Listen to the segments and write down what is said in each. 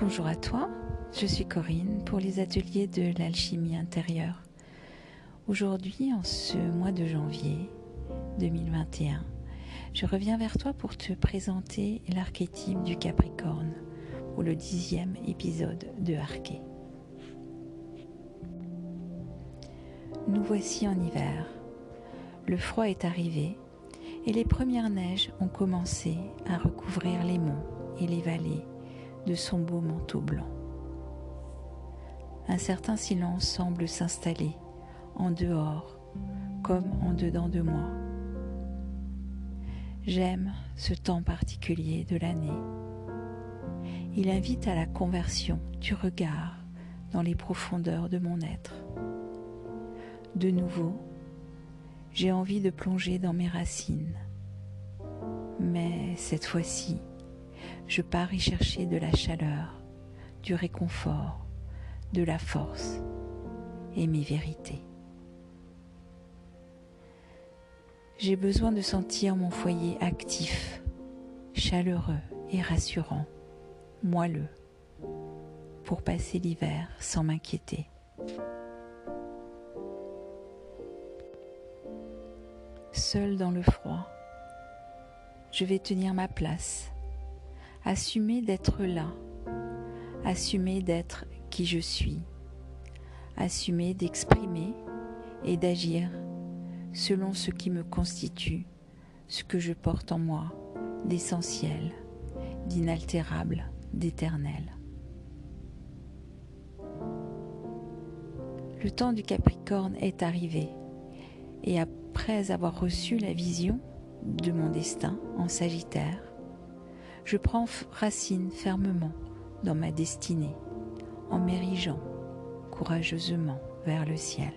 Bonjour à toi, je suis Corinne pour les ateliers de l'alchimie intérieure. Aujourd'hui, en ce mois de janvier 2021, je reviens vers toi pour te présenter l'archétype du Capricorne ou le dixième épisode de Arché. Nous voici en hiver. Le froid est arrivé et les premières neiges ont commencé à recouvrir les monts et les vallées de son beau manteau blanc. Un certain silence semble s'installer en dehors comme en dedans de moi. J'aime ce temps particulier de l'année. Il invite à la conversion du regard dans les profondeurs de mon être. De nouveau, j'ai envie de plonger dans mes racines. Mais cette fois-ci, je pars y chercher de la chaleur, du réconfort, de la force et mes vérités. J'ai besoin de sentir mon foyer actif, chaleureux et rassurant, moelleux, pour passer l'hiver sans m'inquiéter. Seul dans le froid, je vais tenir ma place assumer d'être là, assumer d'être qui je suis, assumer d'exprimer et d'agir selon ce qui me constitue, ce que je porte en moi d'essentiel, d'inaltérable, d'éternel. Le temps du Capricorne est arrivé et après avoir reçu la vision de mon destin en Sagittaire, je prends racine fermement dans ma destinée en m'érigeant courageusement vers le ciel.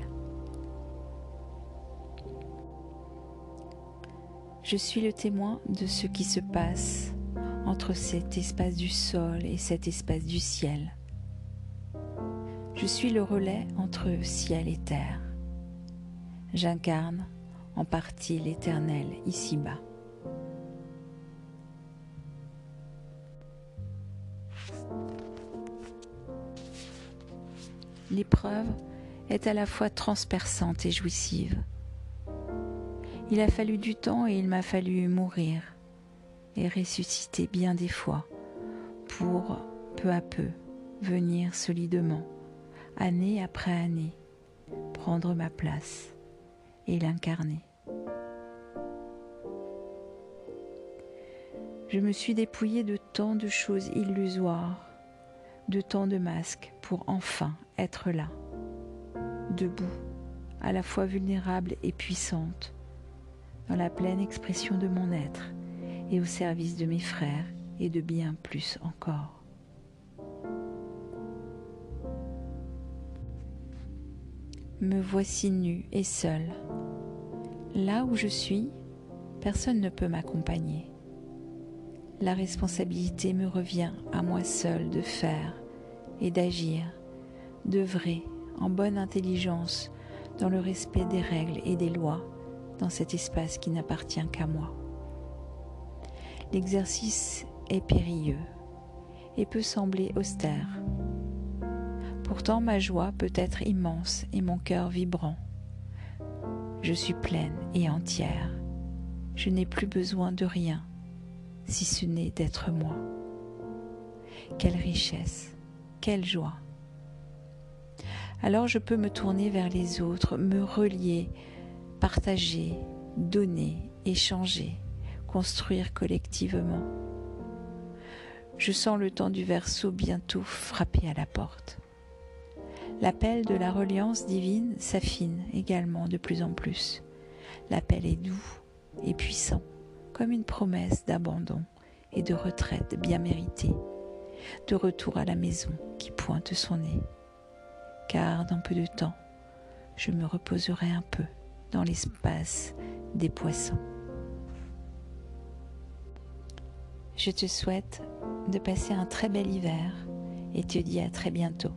Je suis le témoin de ce qui se passe entre cet espace du sol et cet espace du ciel. Je suis le relais entre ciel et terre. J'incarne en partie l'éternel ici-bas. L'épreuve est à la fois transperçante et jouissive. Il a fallu du temps et il m'a fallu mourir et ressusciter bien des fois pour peu à peu venir solidement, année après année, prendre ma place et l'incarner. Je me suis dépouillée de tant de choses illusoires de tant de masques pour enfin être là, debout, à la fois vulnérable et puissante, dans la pleine expression de mon être et au service de mes frères et de bien plus encore. Me voici nue et seule. Là où je suis, personne ne peut m'accompagner la responsabilité me revient à moi seul de faire et d'agir, d'œuvrer en bonne intelligence dans le respect des règles et des lois dans cet espace qui n'appartient qu'à moi. L'exercice est périlleux et peut sembler austère. Pourtant ma joie peut être immense et mon cœur vibrant. Je suis pleine et entière. Je n'ai plus besoin de rien si ce n'est d'être moi. Quelle richesse, quelle joie. Alors je peux me tourner vers les autres, me relier, partager, donner, échanger, construire collectivement. Je sens le temps du verso bientôt frapper à la porte. L'appel de la reliance divine s'affine également de plus en plus. L'appel est doux et puissant comme une promesse d'abandon et de retraite bien méritée, de retour à la maison qui pointe son nez. Car dans peu de temps, je me reposerai un peu dans l'espace des poissons. Je te souhaite de passer un très bel hiver et te dis à très bientôt.